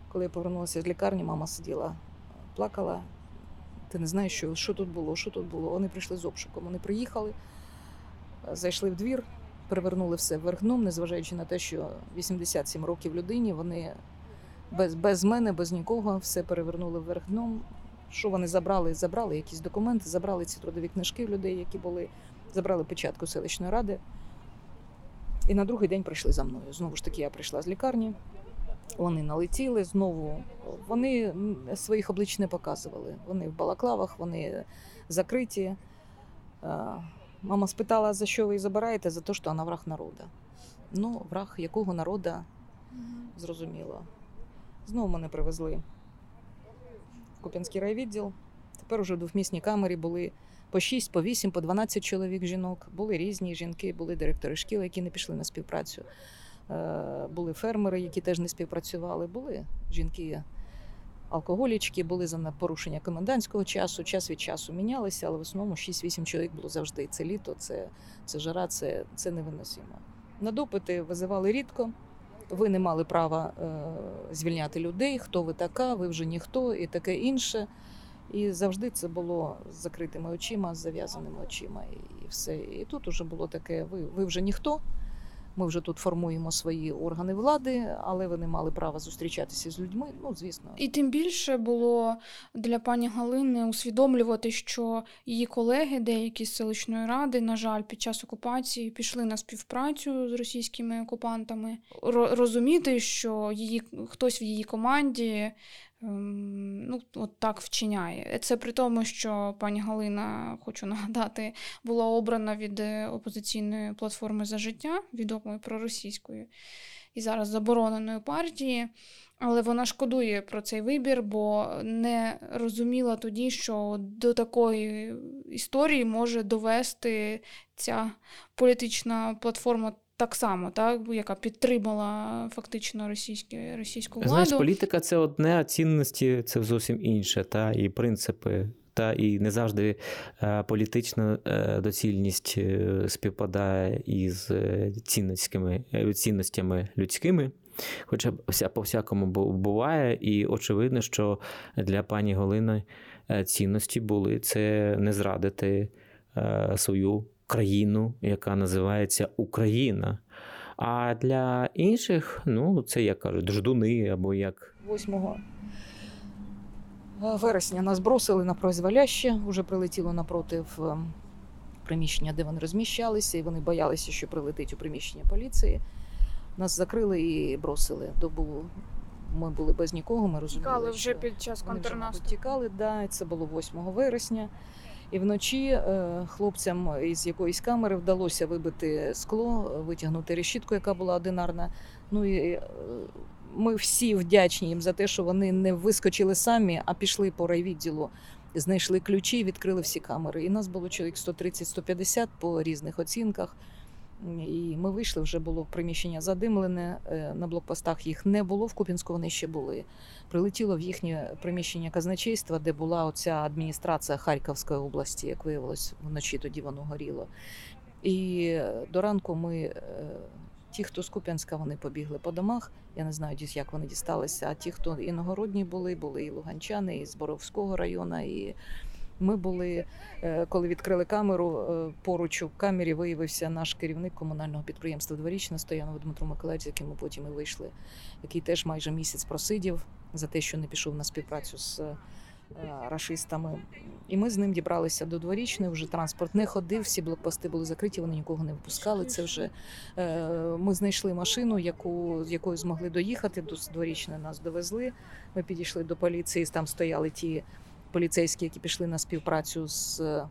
Коли я повернулася з лікарні, мама сиділа, плакала. Ти не знаєш, що, що тут було, що тут було. Вони прийшли з обшуком. Вони приїхали, зайшли в двір, перевернули все вверх дном, незважаючи на те, що 87 років людині, вони без, без мене, без нікого, все перевернули вверх дном. Що вони забрали? Забрали якісь документи, забрали ці трудові книжки в людей, які були, забрали печатку селищної ради. І на другий день прийшли за мною. Знову ж таки, я прийшла з лікарні. Вони налетіли знову. Вони своїх облич не показували. Вони в балаклавах, вони закриті. Е, Мама спитала, за що ви її забираєте? За те, що вона враг народу. Ну, враг якого народу, зрозуміло. Знову мене привезли в Куп'янський райвідділ. Тепер уже в двохмісній камері були по 6, по 8, по 12 чоловік жінок. Були різні жінки, були директори шкіл, які не пішли на співпрацю. Е, Були фермери, які теж не співпрацювали. Були жінки алкоголічки, були за порушення комендантського часу. Час від часу мінялися, але в основному 6-8 чоловік було завжди. Це літо, це, це жара, це, це невиносимо. На допити визивали рідко. Ви не мали права е, звільняти людей, хто ви така, ви вже ніхто і таке інше. І завжди це було з закритими очима, з зав'язаними очима, і все. І тут уже було таке: ви, ви вже ніхто. Ми вже тут формуємо свої органи влади, але ви не мали права зустрічатися з людьми. Ну, звісно, І тим більше було для пані Галини усвідомлювати, що її колеги, деякі з селищної ради, на жаль, під час окупації пішли на співпрацю з російськими окупантами. Розуміти, що її хтось в її команді. Ем, Ну, от так вчиняє. Це при тому, що пані Галина, хочу нагадати, була обрана від е, опозиційної платформи за життя, відомої проросійської, і зараз забороненої партії. Але вона шкодує про цей вибір, бо не розуміла тоді, що до такої історії може довести ця політична платформа так само, так, яка підтримала фактично російське, російську владу. Знаєш, політика це одне, а цінності це зовсім інше, та і принципи. Та і не завжди е, політична е, доцільність е, співпадає із цінностями людськими, хоча вся по всякому буває, і очевидно, що для пані Галини цінності були це не зрадити свою країну, яка називається Україна. А для інших, ну, це як кажуть, ждуни або як. 8 вересня нас бросили на произволяще, вже прилетіло напротив ем, приміщення, де вони розміщалися, і вони боялися, що прилетить у приміщення поліції. Нас закрили і бросили. Добу ми були без нікого. Ми розуміли, Тікали вже під час контрнаступу. Тікали, да, це було 8 вересня. І вночі е, хлопцям із якоїсь камери вдалося вибити скло, витягнути решітку, яка була одинарна. Ну і е, ми всі вдячні їм за те, що вони не вискочили самі, а пішли по райвідділу, знайшли ключі, відкрили всі камери. І нас було чоловік 130-150 по різних оцінках. І ми вийшли, вже було приміщення задимлене. Е, на блокпостах їх не було. В Купінську вони ще були. Прилетіло в їхнє приміщення казначейства, де була оця адміністрація Харківської області, як виявилось, вночі тоді воно горіло. І до ранку ми, е, ті, хто з Куп'янська, вони побігли по домах. Я не знаю, як вони дісталися. А ті, хто іногородні були, були і Луганчани, і з Боровського району. і ми були, е, коли відкрили камеру, е, поруч у камері виявився наш керівник комунального підприємства дворічне Стоянов Дмитро Миколаївич, з яким ми потім і вийшли, який теж майже місяць просидів за те, що не пішов на співпрацю з е, рашистами. І ми з ним дібралися до дворічної. Вже транспорт не ходив, всі блокпости були закриті, вони нікого не випускали. Це вже ми знайшли машину, яку з якою змогли доїхати. До дворічної нас довезли. Ми підійшли до поліції. Там стояли ті поліцейські, які пішли на співпрацю з е,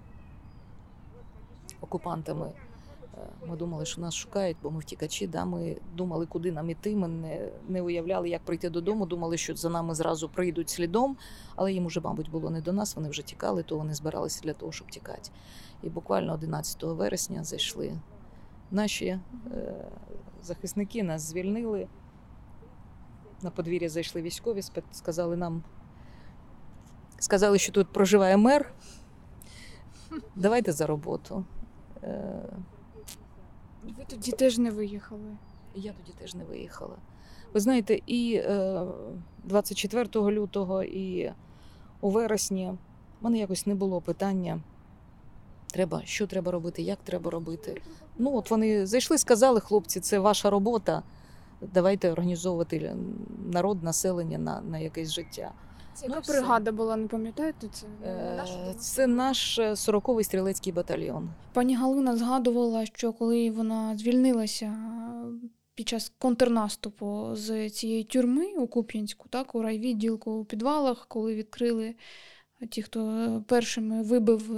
окупантами. Е, ми думали, що нас шукають, бо ми втікачі. Да? Ми думали, куди нам іти. Ми не не уявляли, як прийти додому. Думали, що за нами зразу прийдуть слідом, але їм уже, мабуть, було не до нас. Вони вже тікали, то вони збиралися для того, щоб тікати. І буквально 11 вересня зайшли наші е, захисники, нас звільнили. На подвір'я зайшли військові, сказали нам Сказали, що тут проживає мер. Давайте за роботу. Е, Ви тоді теж не виїхали. Я тоді теж не виїхала. Ви знаєте, і 24 е, лютого, і у вересні в мене якось не було питання. Треба, що треба робити, як треба робити. Ну, от вони зайшли, сказали, хлопці, це ваша робота. Давайте організовувати народ, населення на, на якесь життя. Це яка ну, бригада була, не пам'ятаєте? Це е, це наш 40-й е, стрілецький батальйон. Пані Галина згадувала, що коли вона звільнилася е, під час контрнаступу з цієї тюрми у Куп'янську, так, у райвідділку у підвалах, коли відкрили ті, хто першими вибив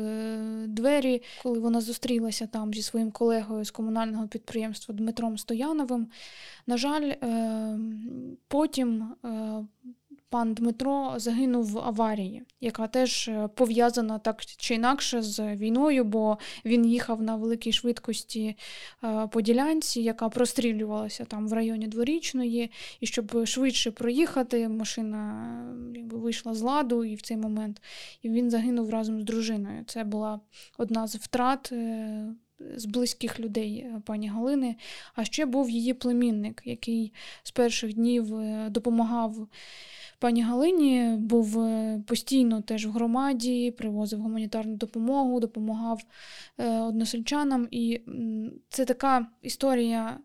двері, коли вона зустрілася там зі своїм колегою з комунального підприємства Дмитром Стояновим. На жаль, потім пан Дмитро загинув в аварії, яка теж е, пов'язана так чи інакше з війною, бо він їхав на великій швидкості е, по ділянці, яка прострілювалася там в районі дворічної. І щоб швидше проїхати, машина якби, вийшла з ладу і в цей момент і він загинув разом з дружиною. Це була одна з втрат. Е, з близьких людей пані Галини, а ще був її племінник, який з перших днів допомагав пані Галині був е, постійно теж в громаді, привозив гуманітарну допомогу, допомагав е, односельчанам. І це така історія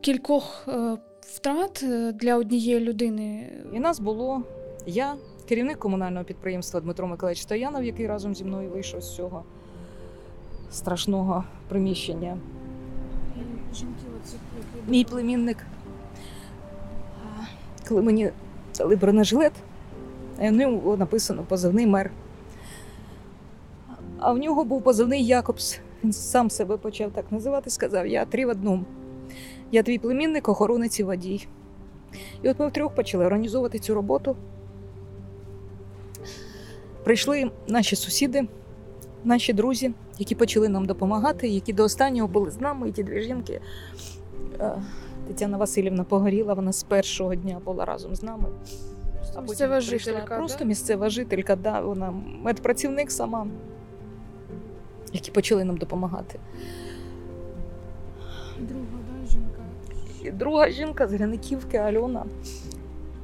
кількох е, втрат для однієї людини. І нас було я, керівник комунального підприємства Дмитро Миколаївич Стоянов, який разом зі мною вийшов з цього страшного приміщення. Мій племінник. Коли мені дали бронежилет, і в ньому написано позивний мер. А в нього був позивний Якобс. Він сам себе почав так називати, сказав: Я три в одному. Я твій племінник, охоронець і водій. І от ми втрьох почали організовувати цю роботу. Прийшли наші сусіди, наші друзі, які почали нам допомагати, які до останнього були з нами, і ті дві жінки. Тетяна Васильівна погоріла, вона з першого дня була разом з нами. А Місцева жителька, Просто да? місцева жителька, да, вона медпрацівник сама, які почали нам допомагати. Друга, да, жінка. І друга жінка з Гряниківки Альона,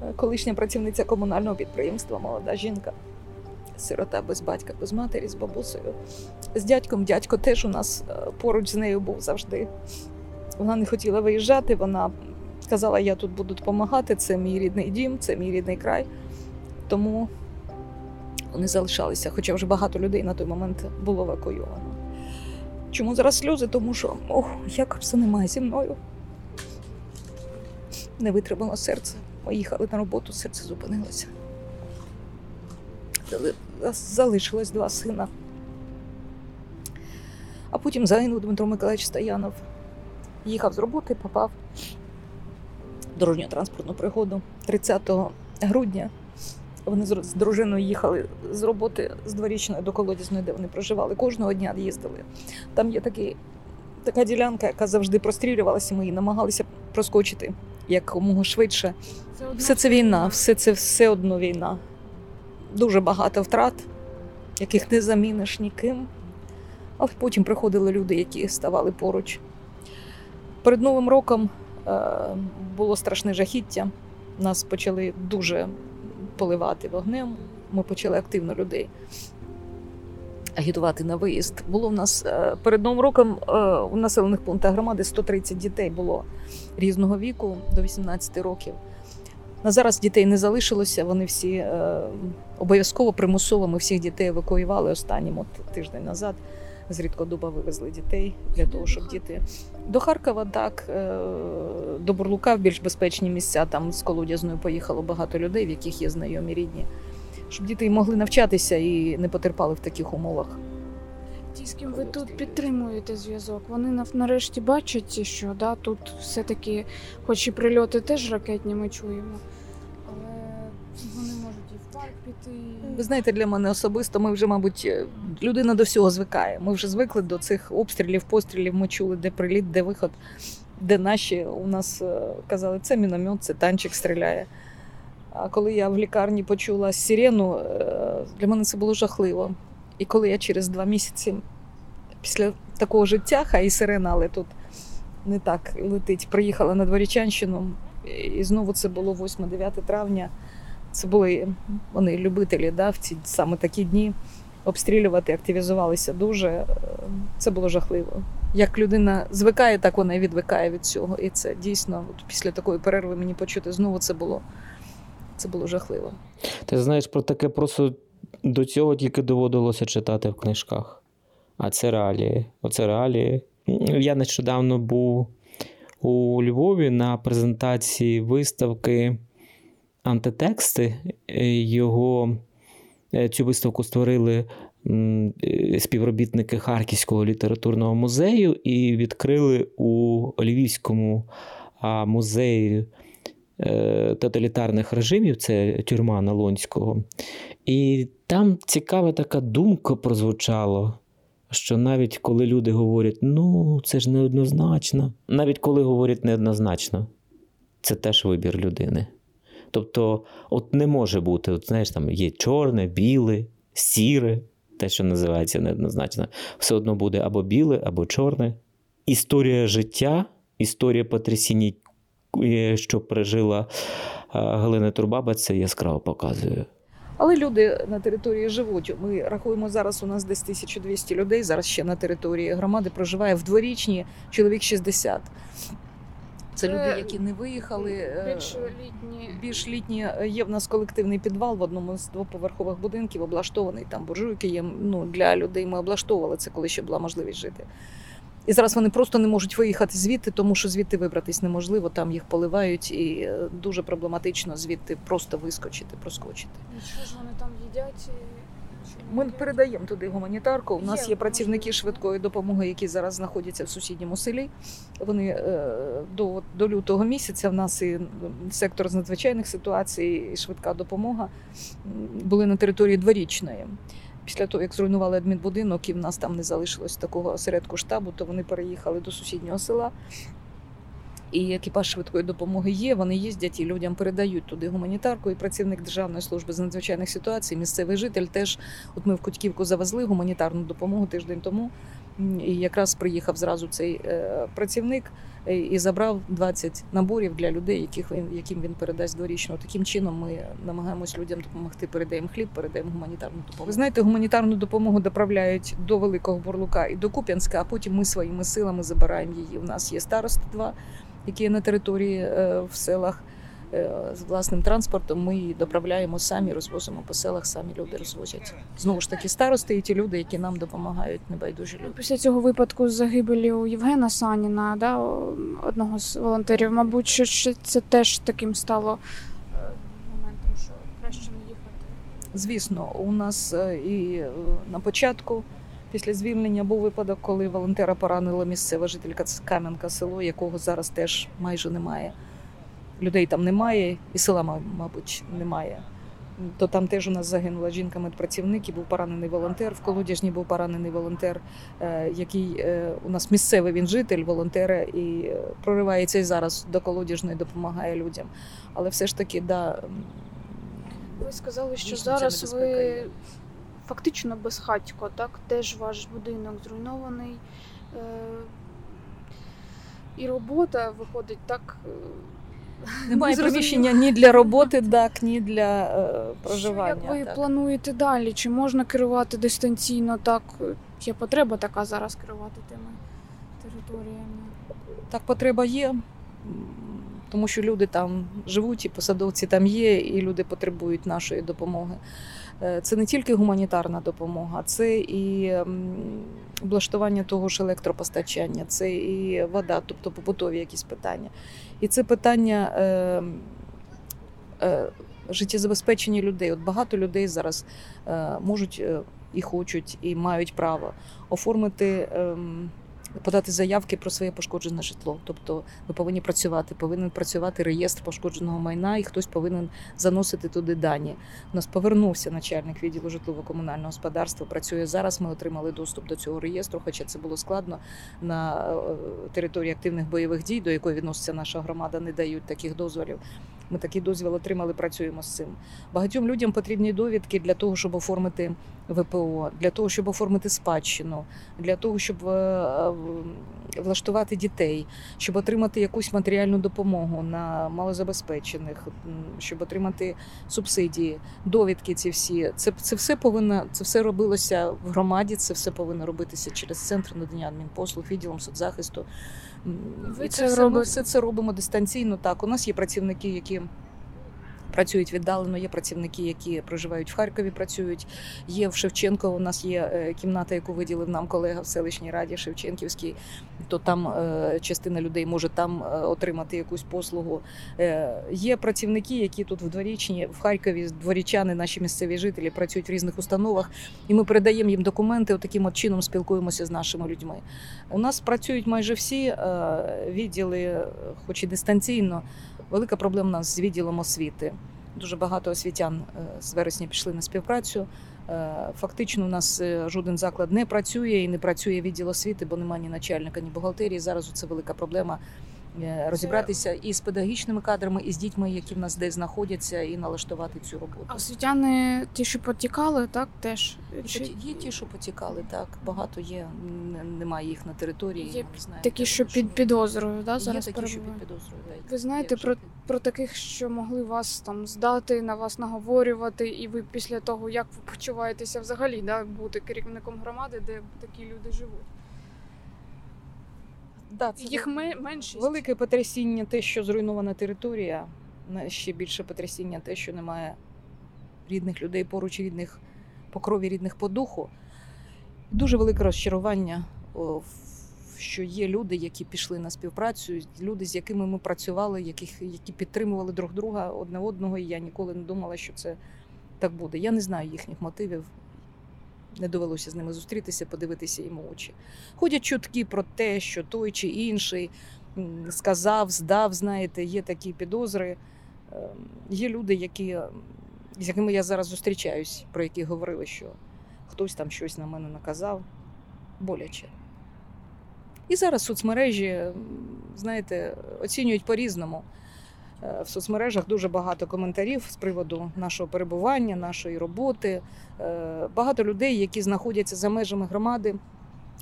е, колишня працівниця комунального підприємства, молода жінка, сирота без батька, без матері, з бабусею. З дядьком дядько теж у нас е, поруч з нею був завжди. Вона не хотіла виїжджати, вона казала, я тут буду допомагати, це мій рідний дім, це мій рідний край. Тому вони залишалися, хоча вже багато людей на той момент було евакуйовано. Чому зараз сльози? Тому що ох, як все немає зі мною не витримало серце. Ми їхали на роботу, серце зупинилося. Залишилось два сина. А потім загинув Дмитро Миколаївич Стоянов. Їхав з роботи, попав в дорожньо-транспортну пригоду 30 грудня. Вони з з дружиною їхали з роботи з дворічної до колодязної, де вони проживали. Кожного дня їздили. Там є такий, така ділянка, яка завжди прострілювалася. Ми її намагалися проскочити якомога швидше. Це Все це війна, все це все одно війна. Дуже багато втрат, яких не заміниш ніким. Але потім приходили люди, які ставали поруч. Перед Новим роком е, було страшне жахіття. Нас почали дуже поливати вогнем. Ми почали активно людей агітувати на виїзд. Було в нас е, перед Новим роком е, у населених пунктах громади 130 дітей було різного віку до 18 років. На зараз дітей не залишилося. Вони всі е, обов'язково примусово. Ми всіх дітей евакуювали останнім от тиждень назад. З Рідкодуба вивезли дітей для того, щоб діти до Харкова, так е, до Бурлука в більш безпечні місця. Там з Колодязною поїхало багато людей, в яких є знайомі рідні, щоб діти могли навчатися і не потерпали в таких умовах. Ті, з ким ви тут підтримуєте зв'язок, вони нарешті бачать, що да, тут все-таки, хоч і прильоти теж ракетні ми чуємо, але вони піти. Ви знаєте, для мене особисто ми вже, мабуть, е, людина до всього звикає. Ми вже звикли до цих обстрілів, пострілів. Ми чули, де приліт, де виход, де наші у нас е, казали, це міномет, це танчик стріляє. А коли я в лікарні почула сирену, е, для мене це було жахливо. І коли я через два місяці після такого життя, хай і сирена, але тут не так летить, приїхала на Дворічанщину, і знову це було 8-9 травня. Це були вони любителі да, в ці саме такі дні обстрілювати, активізувалися дуже. Е, Це було жахливо. Як людина звикає, так вона і відвикає від цього. І це дійсно от після такої перерви мені почути знову це було. Це було жахливо. Ти знаєш, про таке просто до цього тільки доводилося читати в книжках. А це реалії. Оце реалії. Я нещодавно був у Львові на презентації виставки антитексти. Е, Його е, цю виставку створили е, співробітники Харківського літературного музею і відкрили у Львівському музеї тоталітарних режимів, це тюрма Налонського. І там цікава така думка прозвучала, що навіть коли люди говорять, ну, це ж неоднозначно, навіть коли говорять неоднозначно, це теж вибір людини. Тобто, от не може бути, от знаєш, там є чорне, біле, сіре, те, що називається неоднозначно, все одно буде або біле, або чорне. Історія життя, історія потрясіння, е, що пережила Галина Турбаба, це яскраво показує. Але люди на території живуть. Ми рахуємо зараз. У нас десь 1200 людей. Зараз ще на території громади проживає в дворічні чоловік 60. Це люди, які не виїхали. е, Більш літні. Більш літні е, є в нас колективний підвал в одному з двоповерхових будинків, облаштований там буржуйки є. Ну для людей ми облаштовували це, коли ще була можливість жити. І зараз вони просто не можуть виїхати звідти, тому що звідти вибратись неможливо. Там їх поливають, і е, дуже проблематично звідти просто вискочити, проскочити. І що ж вони там їдять? Ми передаємо туди гуманітарку. У нас Є є працівники швидкої допомоги, які зараз знаходяться в сусідньому селі. Вони е, до, до лютого місяця в нас і сектор з надзвичайних ситуацій, і швидка допомога були на території дворічної. Після того, як зруйнували адмінбудинок, і в нас там не залишилось такого осередку штабу, то вони переїхали до сусіднього села. І екіпаж швидкої допомоги є. Вони їздять і людям передають туди гуманітарку. І працівник Державної служби з надзвичайних ситуацій, місцевий житель теж. От ми в Кутьківку завезли гуманітарну допомогу тиждень тому. І якраз приїхав зразу цей е, працівник е, і забрав 20 наборів для людей, яких він яким він передасть дворічно. Таким чином ми намагаємось людям допомогти. Передаємо хліб, передаємо гуманітарну допомогу. Ви знаєте, гуманітарну допомогу доправляють до Великого Бурлука і до Куп'янська, а потім ми своїми силами забираємо її. У нас є старости два, які є на території е, в селах. Е, З власним транспортом ми її доправляємо самі, розвозимо по селах, самі люди розвозять. Знову ж таки, старости і ті люди, які нам допомагають, небайдужі люди. Після цього випадку з загибелю Євгена Саніна, да, одного з волонтерів, мабуть, що це теж таким стало е, моментом, що краще не їхати. Звісно, у нас і на початку, після звільнення, був випадок, коли волонтера поранила місцева жителька Кам'янка село, якого зараз теж майже немає. Людей там немає, і села, мабуть, немає. То там теж у нас загинула жінка медпрацівник і був поранений волонтер. В Колодяжні був поранений волонтер, е, який е, у нас місцевий він житель, волонтера, і е, проривається і зараз до Колодяжної, допомагає людям. Але все ж таки, да, Ви сказали, що зараз ви. Фактично безхатько, так? Теж ваш будинок зруйнований. Е, І робота виходить так. е, Немає приміщення ні для роботи, так, ні для е, проживання. Що, як ви так. плануєте далі? Чи можна керувати дистанційно так? Є потреба така зараз керувати тими територіями? так, потреба є, тому що люди там живуть, і посадовці там є, і люди потребують нашої допомоги. Е, Це не тільки гуманітарна допомога, це і облаштування того ж електропостачання, це і вода, тобто побутові якісь питання. І це питання е, е, життєзабезпечення людей. От багато людей зараз е, можуть е, і хочуть, і мають право оформити. ем, Подати заявки про своє пошкоджене житло. Тобто ви повинні працювати, повинен працювати реєстр пошкодженого майна, і хтось повинен заносити туди дані. У нас повернувся начальник відділу житлово-комунального господарства. Працює зараз. Ми отримали доступ до цього реєстру, хоча це було складно на е, території активних бойових дій, до якої відноситься наша громада, не дають таких дозволів. Ми такий дозвіл отримали, працюємо з цим. Багатьом людям потрібні довідки для того, щоб оформити ВПО, для того, щоб оформити спадщину, для того, щоб е, е, влаштувати дітей, щоб отримати якусь матеріальну допомогу на малозабезпечених, щоб отримати субсидії, довідки. Ці всі це, це все повинно це все робилося в громаді. Це все повинно робитися через центр надання адмінпослуг, відділом соцзахисту. Ви І це все, ми все це робимо дистанційно. Так, у нас є працівники, які. Працюють віддалено, є працівники, які проживають в Харкові, працюють. Є в Шевченко. У нас є е, кімната, яку виділив нам колега в селищній раді Шевченківській. То там е, частина людей може там е, отримати якусь послугу. Є працівники, які тут в дворічні, в Харкові, дворічани, наші місцеві жителі працюють в різних установах, і ми передаємо їм документи. Таким от чином спілкуємося з нашими людьми. У нас працюють майже всі відділи, хоч і дистанційно. Велика проблема у нас з відділом освіти. Дуже багато освітян е, з вересня пішли на співпрацю. Е, Фактично, у нас е, жоден заклад не працює і не працює відділ освіти, бо немає ні начальника, ні бухгалтерії. Зараз це велика проблема розібратися і з педагогічними кадрами, і з дітьми, які в нас десь знаходяться, і налаштувати цю роботу. А освітяни, ті, що потікали, так теж. Чи Є ті, що потікали, так багато є. Немає їх на території. Є ми знаємо, такі, що під підозрою, да, Є такі, що під підозрою. да, Ви знаєте про, про таких, що могли вас там здати, на вас наговорювати, і ви після того, як ви почуваєтеся взагалі, да, бути керівником громади, де такі люди живуть? Да, це Їх ме- меншість. Велике потрясіння те, що зруйнована територія. На- Ще більше потрясіння те, що немає рідних людей поруч, рідних по крові, рідних по духу. Дуже велике розчарування, о, в- що є люди, які пішли на співпрацю, люди, з якими ми працювали, яких, які підтримували друг друга одне одного. І я ніколи не думала, що це так буде. Я не знаю їхніх мотивів. Не довелося з ними зустрітися, подивитися їм у очі. Ходять чутки про те, що той чи інший сказав, здав, знаєте, є такі підозри. Ем, Є люди, які, з якими я зараз зустрічаюсь, про які говорили, що хтось там щось на мене наказав. Боляче. І зараз соцмережі, знаєте, оцінюють по-різному. Е, в соцмережах дуже багато коментарів з приводу нашого перебування, нашої роботи. Е, багато людей, які знаходяться за межами громади,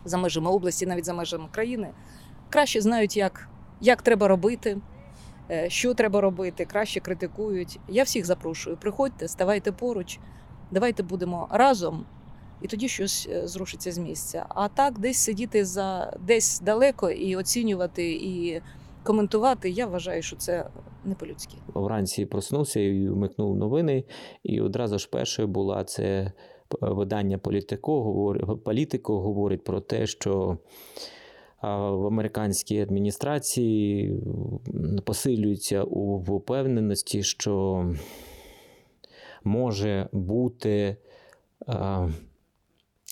за межами області, навіть за межами країни, краще знають, як, як треба робити, е, що треба робити, краще критикують. Я всіх запрошую. Приходьте, ставайте поруч, давайте будемо разом. І тоді щось зрушиться з місця. А так, десь сидіти за десь далеко і оцінювати і коментувати, я вважаю, що це не по-людськи. Вранці проснувся і вмикнув новини, і одразу ж першою була це видання політико, політико говорить про те, що в американській адміністрації посилюється у впевненості, що може бути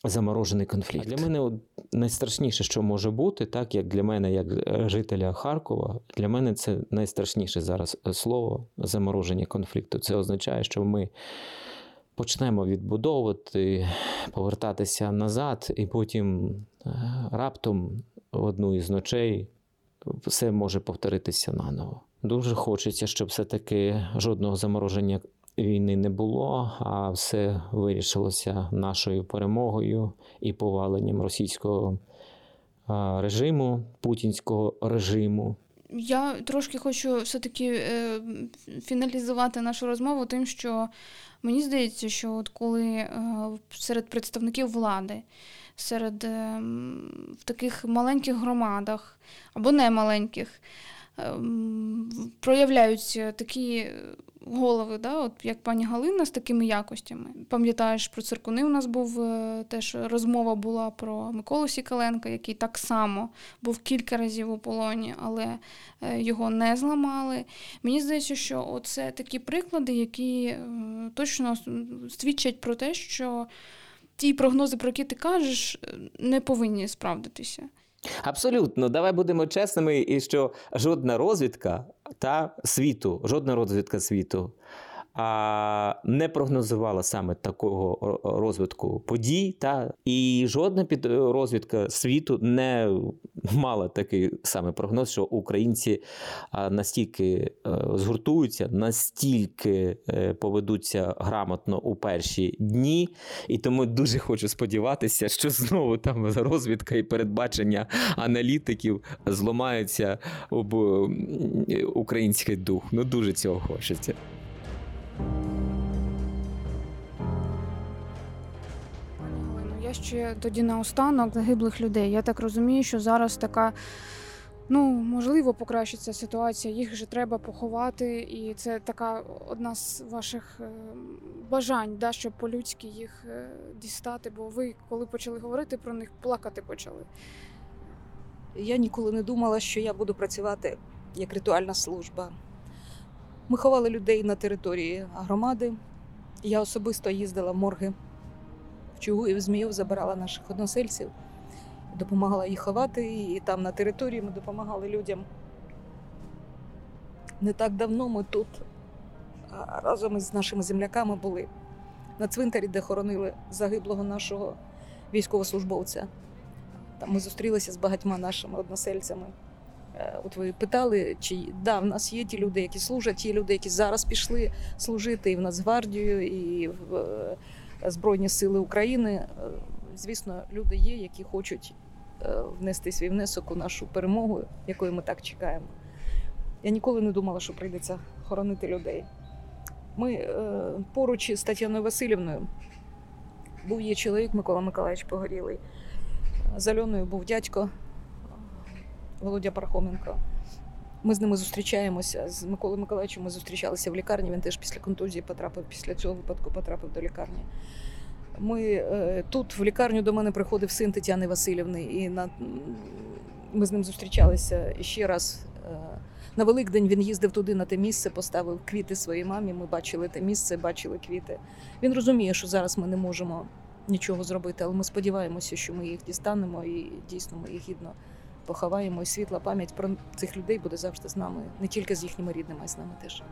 заморожений конфлікт. А для мене от найстрашніше, що може бути, так як для мене, як е, жителя Харкова, для мене це найстрашніше зараз е, слово замороження конфлікту. Це означає, що ми почнемо відбудовувати, повертатися назад, і потім е, раптом в одну із ночей все може повторитися наново. Дуже хочеться, щоб все-таки жодного замороження війни не було, а все вирішилося нашою перемогою і поваленням російського режиму, путінського режиму. Я трошки хочу все-таки е, фіналізувати нашу розмову тим, що мені здається, що от коли е, серед представників влади, серед е, в таких маленьких громадах або не маленьких, проявляються такі голови, да, от як пані Галина з такими якостями. Пам'ятаєш, про циркуни у нас був е, теж розмова була про Миколу Сікаленка, який так само був кілька разів у полоні, але е, його не зламали. Мені здається, що це такі приклади, які е, точно свідчать про те, що ті прогнози, про які ти кажеш, не повинні справдитися. Абсолютно, давай будемо чесними, і що жодна розвідка та світу, жодна розвідка світу а, не прогнозувала саме такого розвитку подій, та і жодна підрозвідка світу не мала такий саме прогноз, що українці настільки е, згуртуються, настільки е, поведуться грамотно у перші дні, і тому дуже хочу сподіватися, що знову там розвідка і передбачення аналітиків зламаються об український дух. Ну дуже цього хочеться. Я ще тоді наостанок загиблих людей. Я так розумію, що зараз така. Ну, можливо, покращиться ситуація, їх вже треба поховати, і це така одна з ваших е, бажань, да, щоб по-людськи їх е, дістати. Бо ви, коли почали говорити про них, плакати почали. Я ніколи не думала, що я буду працювати як ритуальна служба. Ми ховали людей на території громади. Я особисто їздила в морги в Чугу і в Зміїв, забирала наших односельців, допомагала їх ховати, і там на території ми допомагали людям. Не так давно ми тут разом із нашими земляками були на цвинтарі, де хоронили загиблого нашого військовослужбовця. Там ми зустрілися з багатьма нашими односельцями. Е, от ви питали, чи да, в нас є ті люди, які служать, є люди, які зараз пішли служити і в Нацгвардію, і в е, Збройні Сили України. Е, звісно, люди є, які хочуть внести свій внесок у нашу перемогу, якої ми так чекаємо. Я ніколи не думала, що прийдеться хоронити людей. Ми поруч із Тетяною Васильівною був є чоловік Микола Миколаївич Погорілий. З Альоною був дядько Володя Пархоменко. Ми з ними зустрічаємося. З Миколою Миколаївичем ми зустрічалися в лікарні. Він теж після контузії потрапив, після цього випадку потрапив до лікарні. Ми е, тут в лікарню до мене приходив син Тетяни Васильівни, і на ми з ним зустрічалися ще раз. Е, на Великдень він їздив туди на те місце, поставив квіти своїй мамі. Ми бачили те місце, бачили квіти. Він розуміє, що зараз ми не можемо нічого зробити, але ми сподіваємося, що ми їх дістанемо і дійсно ми їх гідно поховаємо і світла пам'ять про цих людей буде завжди з нами, не тільки з їхніми рідними, а з нами теж.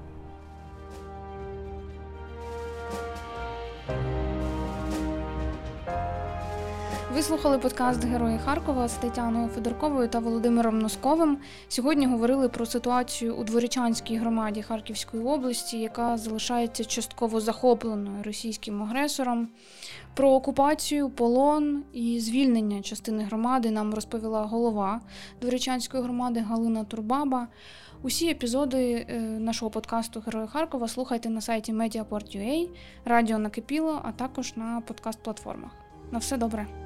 Ви слухали подкаст Герої Харкова з Тетяною Федорковою та Володимиром Носковим. Сьогодні говорили про ситуацію у Дворічанській громаді Харківської області, яка залишається частково захопленою російським агресором. Про окупацію, полон і звільнення частини громади нам розповіла голова Дворічанської громади Галина Турбаба. Усі епізоди е, нашого подкасту Герої Харкова слухайте на сайті Mediaport.ua, радіо накипіло, а також на подкаст-платформах. На все добре.